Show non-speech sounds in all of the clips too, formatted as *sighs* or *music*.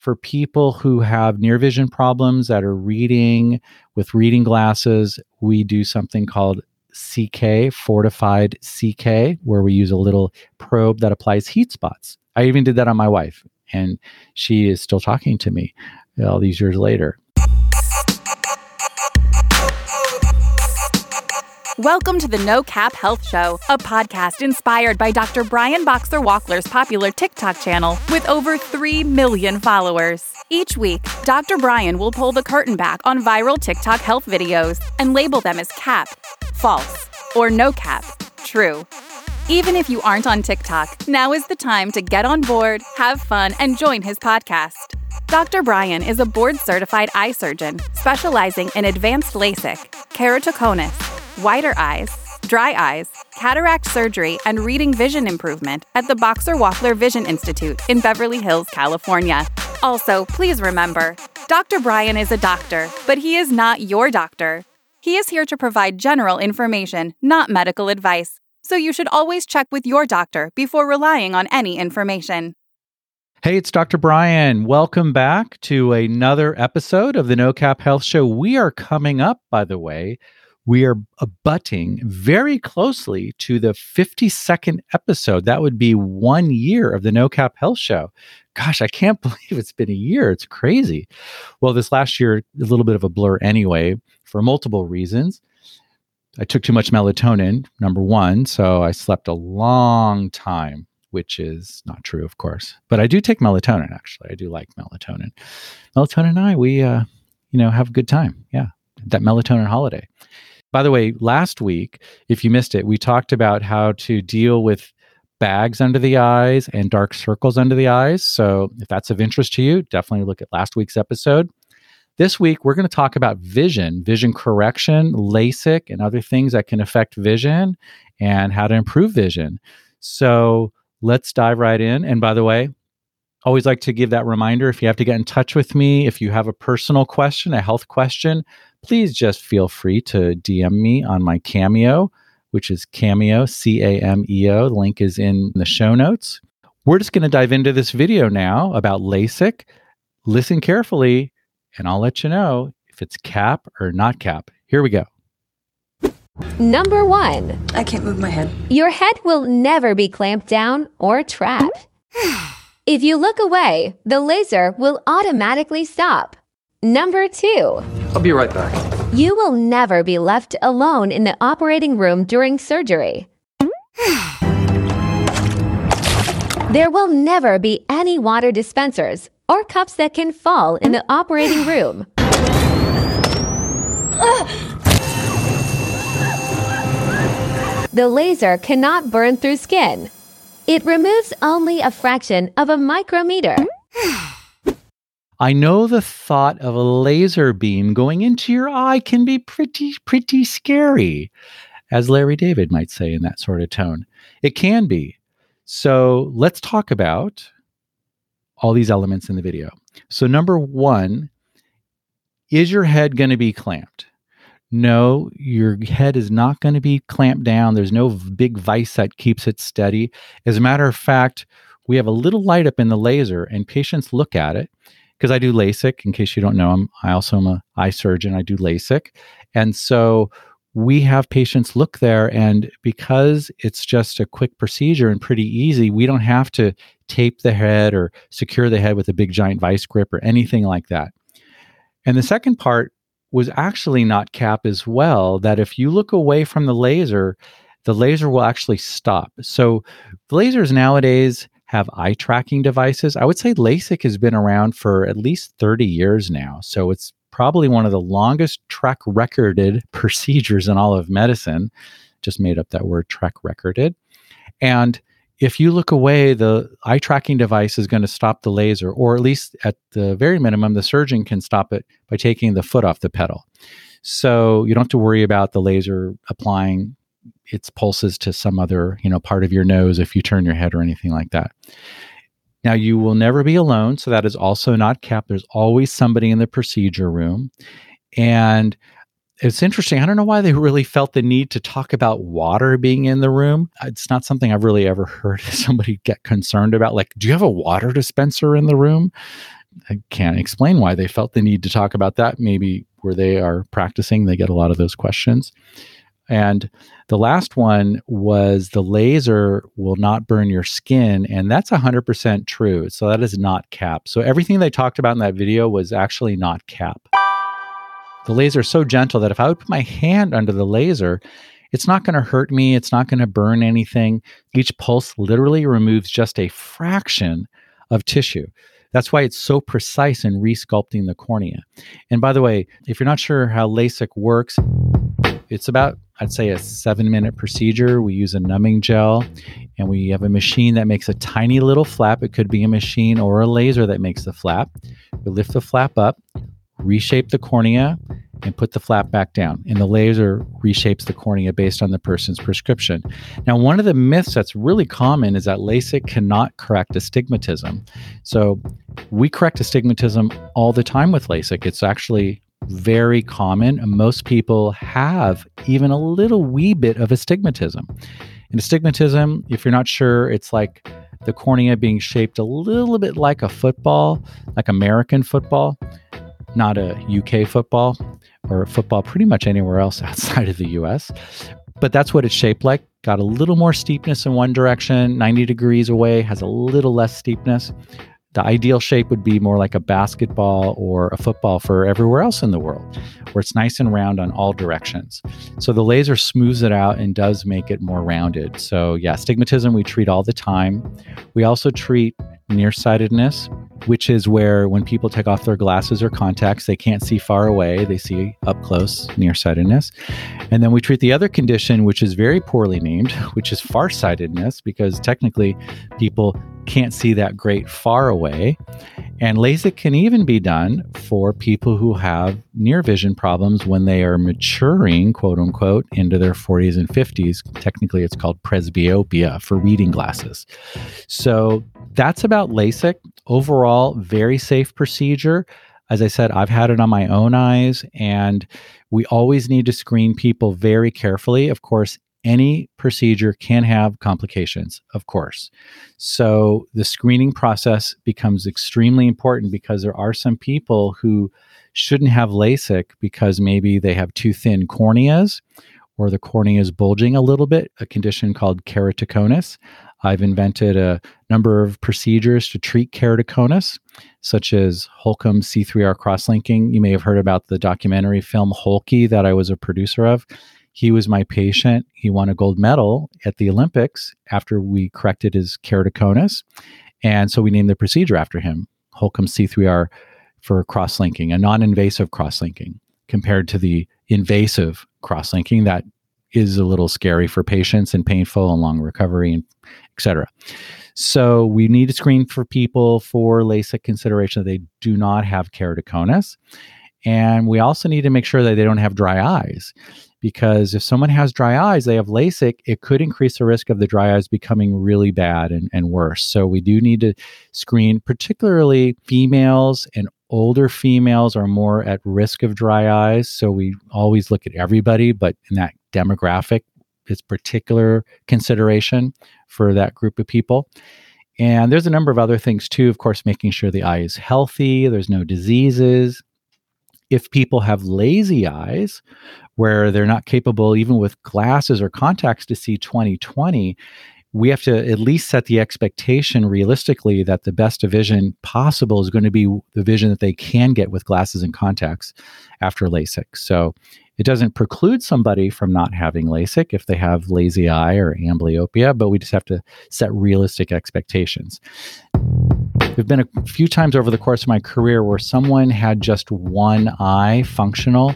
for people who have near vision problems that are reading with reading glasses, we do something called CK, fortified CK, where we use a little probe that applies heat spots. I even did that on my wife, and she is still talking to me uh, all these years later. Welcome to the No Cap Health Show, a podcast inspired by Dr. Brian Boxer Wachler's popular TikTok channel with over 3 million followers. Each week, Dr. Brian will pull the curtain back on viral TikTok health videos and label them as cap, false, or no cap, true. Even if you aren't on TikTok, now is the time to get on board, have fun, and join his podcast. Dr. Brian is a board certified eye surgeon specializing in advanced LASIK, keratoconus, whiter eyes, dry eyes, cataract surgery, and reading vision improvement at the Boxer Wachler Vision Institute in Beverly Hills, California. Also, please remember Dr. Brian is a doctor, but he is not your doctor. He is here to provide general information, not medical advice, so you should always check with your doctor before relying on any information. Hey, it's Dr. Brian. Welcome back to another episode of the No Cap Health Show. We are coming up, by the way, we are abutting very closely to the 52nd episode. That would be one year of the No Cap Health Show. Gosh, I can't *laughs* believe it's been a year. It's crazy. Well, this last year, a little bit of a blur anyway, for multiple reasons. I took too much melatonin, number one. So I slept a long time, which is not true, of course. But I do take melatonin, actually. I do like melatonin. Melatonin and I, we, uh, you know, have a good time. Yeah. That melatonin holiday. By the way, last week, if you missed it, we talked about how to deal with bags under the eyes and dark circles under the eyes. So if that's of interest to you, definitely look at last week's episode. This week, we're going to talk about vision, vision correction, LASIK, and other things that can affect vision and how to improve vision. So let's dive right in. And by the way, always like to give that reminder if you have to get in touch with me, if you have a personal question, a health question, please just feel free to DM me on my Cameo, which is Cameo, C A M E O. The link is in the show notes. We're just going to dive into this video now about LASIK. Listen carefully, and I'll let you know if it's cap or not cap. Here we go. Number one. I can't move my head. Your head will never be clamped down or trapped. *sighs* if you look away, the laser will automatically stop. Number two. I'll be right back. You will never be left alone in the operating room during surgery. *sighs* there will never be any water dispensers or cups that can fall in the operating room. the laser cannot burn through skin. It removes only a fraction of a micrometer. *sighs* I know the thought of a laser beam going into your eye can be pretty, pretty scary, as Larry David might say in that sort of tone. It can be. So let's talk about all these elements in the video. So, number one, is your head going to be clamped? No, your head is not going to be clamped down. There's no big vice that keeps it steady. As a matter of fact, we have a little light up in the laser, and patients look at it because I do LASIK. In case you don't know, I'm I also am a eye surgeon. I do LASIK, and so we have patients look there, and because it's just a quick procedure and pretty easy, we don't have to tape the head or secure the head with a big giant vice grip or anything like that. And the second part was actually not cap as well. That if you look away from the laser, the laser will actually stop. So lasers nowadays have eye tracking devices. I would say LASIK has been around for at least 30 years now. So it's probably one of the longest track recorded *laughs* procedures in all of medicine. Just made up that word track recorded. And if you look away, the eye tracking device is going to stop the laser, or at least at the very minimum, the surgeon can stop it by taking the foot off the pedal. So you don't have to worry about the laser applying its pulses to some other you know part of your nose if you turn your head or anything like that. Now you will never be alone so that is also not capped there's always somebody in the procedure room. And it's interesting i don't know why they really felt the need to talk about water being in the room. It's not something i've really ever *laughs* heard somebody get concerned about like do you have a water dispenser in the room? I can't explain why they felt the need to talk about that. Maybe where they are practicing, they get a lot of those questions. And the last one was the laser will not burn your skin. And that's 100% true. So that is not cap. So everything they talked about in that video was actually not cap. The laser is so gentle that if I would put my hand under the laser, it's not going to hurt me. It's not going to burn anything. Each pulse literally removes just a fraction of tissue. That's why it's so precise in resculpting the cornea. And by the way, if you're not sure how LASIK works, it's about, I'd say, a seven minute procedure. We use a numbing gel and we have a machine that makes a tiny little flap. It could be a machine or a laser that makes the flap. We lift the flap up, reshape the cornea, and put the flap back down. And the laser reshapes the cornea based on the person's prescription. Now, one of the myths that's really common is that LASIK cannot correct astigmatism. So, we correct astigmatism all the time with LASIK. It's actually very common. Most people have even a little wee bit of astigmatism. And astigmatism, if you're not sure, it's like the cornea being shaped a little bit like a football, like American football, not a UK football or football pretty much anywhere else *laughs* outside of the US. But that's what it's shaped like. Got a little more steepness in one direction, 90 degrees away, has a little less steepness. The ideal shape would be more like a basketball or a football for everywhere else in the world, where it's nice and round on all directions. So the laser smooths it out and does make it more rounded. So, yeah, astigmatism we treat all the time. We also treat nearsightedness, which is where when people take off their glasses or contacts, they can't see far away, they see up close, nearsightedness. And then we treat the other condition, which is very poorly named, which is farsightedness, because technically people can't see that great far away. And LASIK can even be done for people who have near vision problems when they are maturing, quote unquote, into their 40s and 50s. Technically, it's called presbyopia for reading glasses. So that's about LASIK. Overall, very safe procedure. As I said, I've had it on my own eyes, and we always need to screen people very carefully. Of course, any procedure can have complications, of course. So the screening process becomes extremely important because there are some people who shouldn't have LASIK because maybe they have too thin corneas or the cornea is bulging a little bit, a condition called keratoconus. I've invented a number of procedures to treat keratoconus, such as Holcomb C3R crosslinking. You may have heard about the documentary film Holkey that I was a producer of. He was my patient. He won a gold medal at the Olympics after we corrected his keratoconus. And so we named the procedure after him, Holcomb C3R for cross linking, a non invasive cross linking compared to the invasive cross linking that is a little scary for patients and painful and long recovery and etc. So we need to screen for people for LASIK consideration that they do not have keratoconus. And we also need to make sure that they don't have dry eyes because if someone has dry eyes, they have LASIK, it could increase the risk of the dry eyes becoming really bad and, and worse. So we do need to screen, particularly females and older females are more at risk of dry eyes. So we always look at everybody, but in that demographic, it's particular consideration for that group of people. And there's a number of other things too, of course, making sure the eye is healthy, there's no diseases. If people have lazy eyes, where they're not capable, even with glasses or contacts, to see 2020, we have to at least set the expectation realistically that the best vision possible is going to be the vision that they can get with glasses and contacts after LASIK. So it doesn't preclude somebody from not having LASIK if they have lazy eye or amblyopia, but we just have to set realistic expectations. There have been a few times over the course of my career where someone had just one eye functional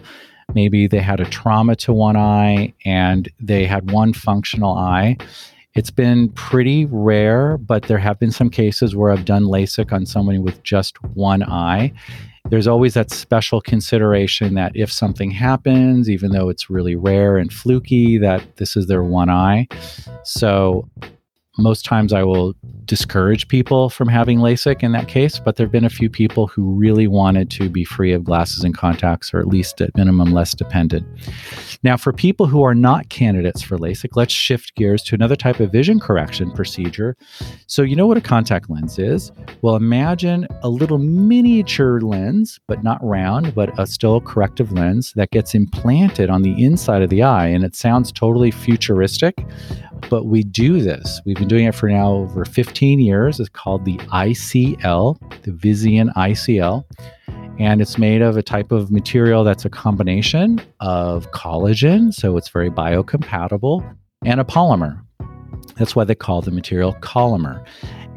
maybe they had a trauma to one eye and they had one functional eye. It's been pretty rare, but there have been some cases where I've done LASIK on somebody with just one eye. There's always that special consideration that if something happens, even though it's really rare and fluky, that this is their one eye. So most times I will discourage people from having LASIK in that case, but there have been a few people who really wanted to be free of glasses and contacts, or at least at minimum less dependent. Now, for people who are not candidates for LASIK, let's shift gears to another type of vision correction procedure. So, you know what a contact lens is? Well, imagine a little miniature lens, but not round, but a still corrective lens that gets implanted on the inside of the eye. And it sounds totally futuristic, but we do this. We've been doing it for now over 15 years. It's called the ICL, the Visian ICL. And it's made of a type of material that's a combination of collagen, so it's very biocompatible, and a polymer. That's why they call the material Collamer.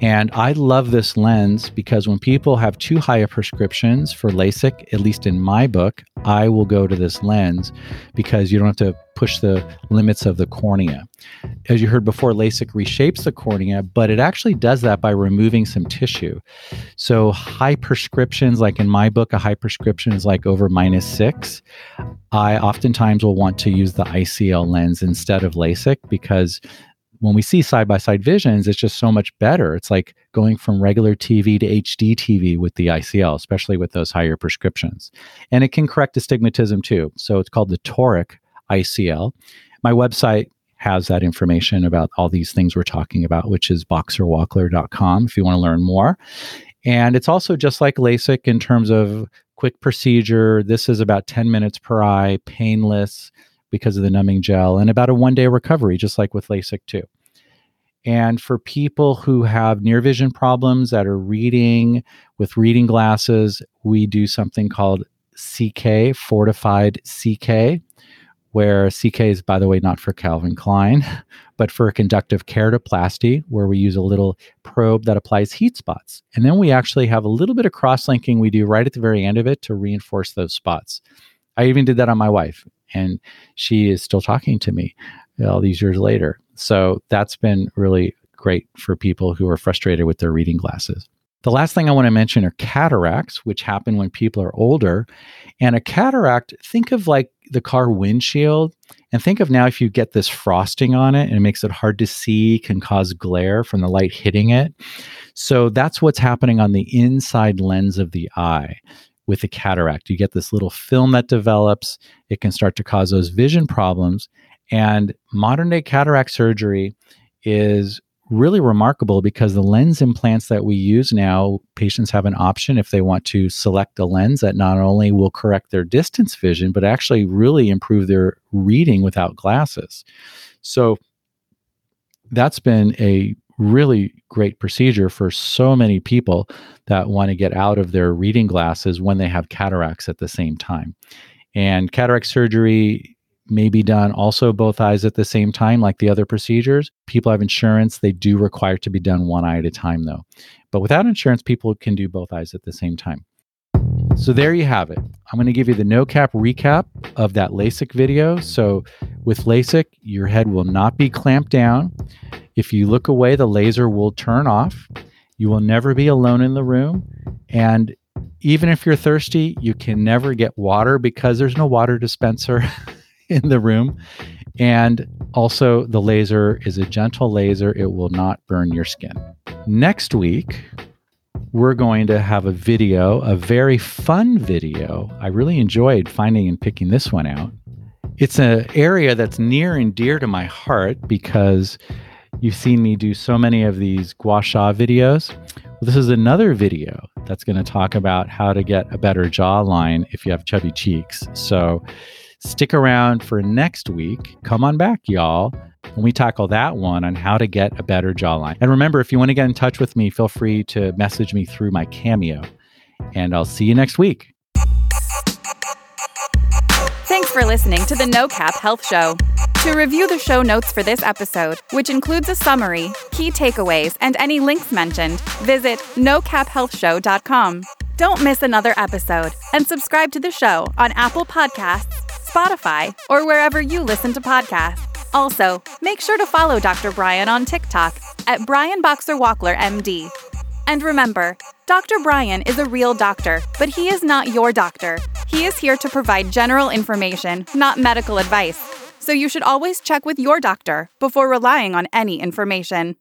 And I love this lens because when people have too high of prescriptions for LASIK, at least in my book, I will go to this lens because you don't have to push the limits of the cornea. As you heard before, LASIK reshapes the cornea, but it actually does that by removing some tissue. So, high prescriptions, like in my book, a high prescription is like over minus six. I oftentimes will want to use the ICL lens instead of LASIK because when we see side by side visions, it's just so much better. It's like going from regular TV to HD TV with the ICL, especially with those higher prescriptions. And it can correct astigmatism too. So it's called the toric ICL. My website has that information about all these things we're talking about, which is boxerwachler.com if you want to learn more. And it's also just like LASIK in terms of quick procedure. This is about 10 minutes per eye, painless because of the numbing gel and about a one day recovery, just like with LASIK too. And for people who have near vision problems that are reading with reading glasses, we do something called CK, fortified CK, where CK is, by the way, not for Calvin Klein, *laughs* but for conductive keratoplasty, where we use a little probe that applies heat spots. And then we actually have a little bit of cross linking we do right at the very end of it to reinforce those spots. I even did that on my wife and she is still talking to me uh, all these years later. So that's been really great for people who are frustrated with their reading glasses. The last thing I want to mention are cataracts, which happen when people are older. And a cataract, think of like the car windshield. And think of now if you get this frosting on it and it makes it hard to see, can cause glare from the light hitting it. So that's what's happening on the inside lens of the eye with a cataract. You get this little film that develops, it can start to cause those vision problems. And modern day cataract surgery is really remarkable because the lens implants that we use now, patients have an option if they want to select a lens that not only will correct their distance vision, but actually really improve their reading without glasses. So that's been a really great procedure for so many people that want to get out of their reading glasses when they have cataracts at the same time. And cataract surgery may be done also both eyes at the same time, like the other procedures. People have insurance, they do require to be done one eye at a time, though. But without insurance, people can do both eyes at the same time. So there you have it. I'm going to give you the no cap recap of that LASIK video. So with LASIK, your head will not be clamped down. If you look away, the laser will turn off. You will never be alone in the room. And even if you're thirsty, you can never get water because there's no water dispenser *laughs* in the room. And also, the laser is a gentle laser, it will not burn your skin. Next week, we're going to have a video, a very fun video. I really enjoyed finding and picking this one out. It's an area that's near and dear to my heart because You've seen me do so many of these gua sha videos. Well, this is another video that's going to talk about how to get a better jawline if you have chubby cheeks. So stick around for next week. Come on back, y'all. When we tackle that one on how to get a better jawline. And remember, if you want to get in touch with me, feel free to message me through my cameo. And I'll see you next week. Thanks for listening to the No Cap Health Show. To review the show notes for this episode, which includes a summary, key takeaways, and any links mentioned, visit nocaphealthshow.com. Don't miss another episode and subscribe to the show on Apple Podcasts, Spotify, or wherever you listen to podcasts. Also, make sure to follow Dr. Brian on TikTok at Brian Boxer Wachler MD. And remember, Dr. Brian is a real doctor, but he is not your doctor. He is here to provide general information, not medical advice so you should always check with your doctor before relying on any information.